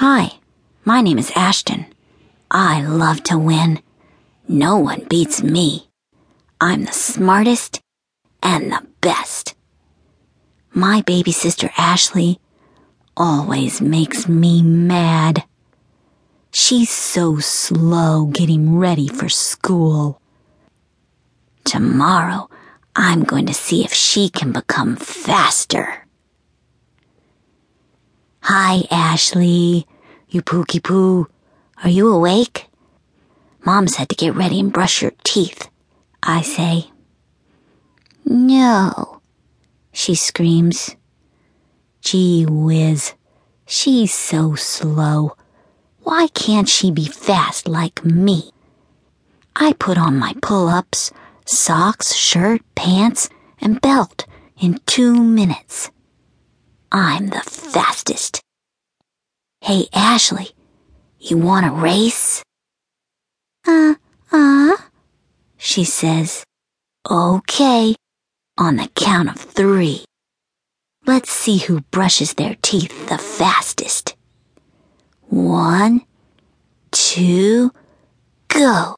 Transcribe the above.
Hi, my name is Ashton. I love to win. No one beats me. I'm the smartest and the best. My baby sister Ashley always makes me mad. She's so slow getting ready for school. Tomorrow, I'm going to see if she can become faster. Hi, Ashley. You pooky poo. Are you awake? Mom said to get ready and brush your teeth. I say. No, she screams. Gee whiz, she's so slow. Why can't she be fast like me? I put on my pull ups, socks, shirt, pants, and belt in two minutes. I'm the fastest. Hey, Ashley, you want to race? Uh, uh, she says. Okay, on the count of three. Let's see who brushes their teeth the fastest. One, two, go.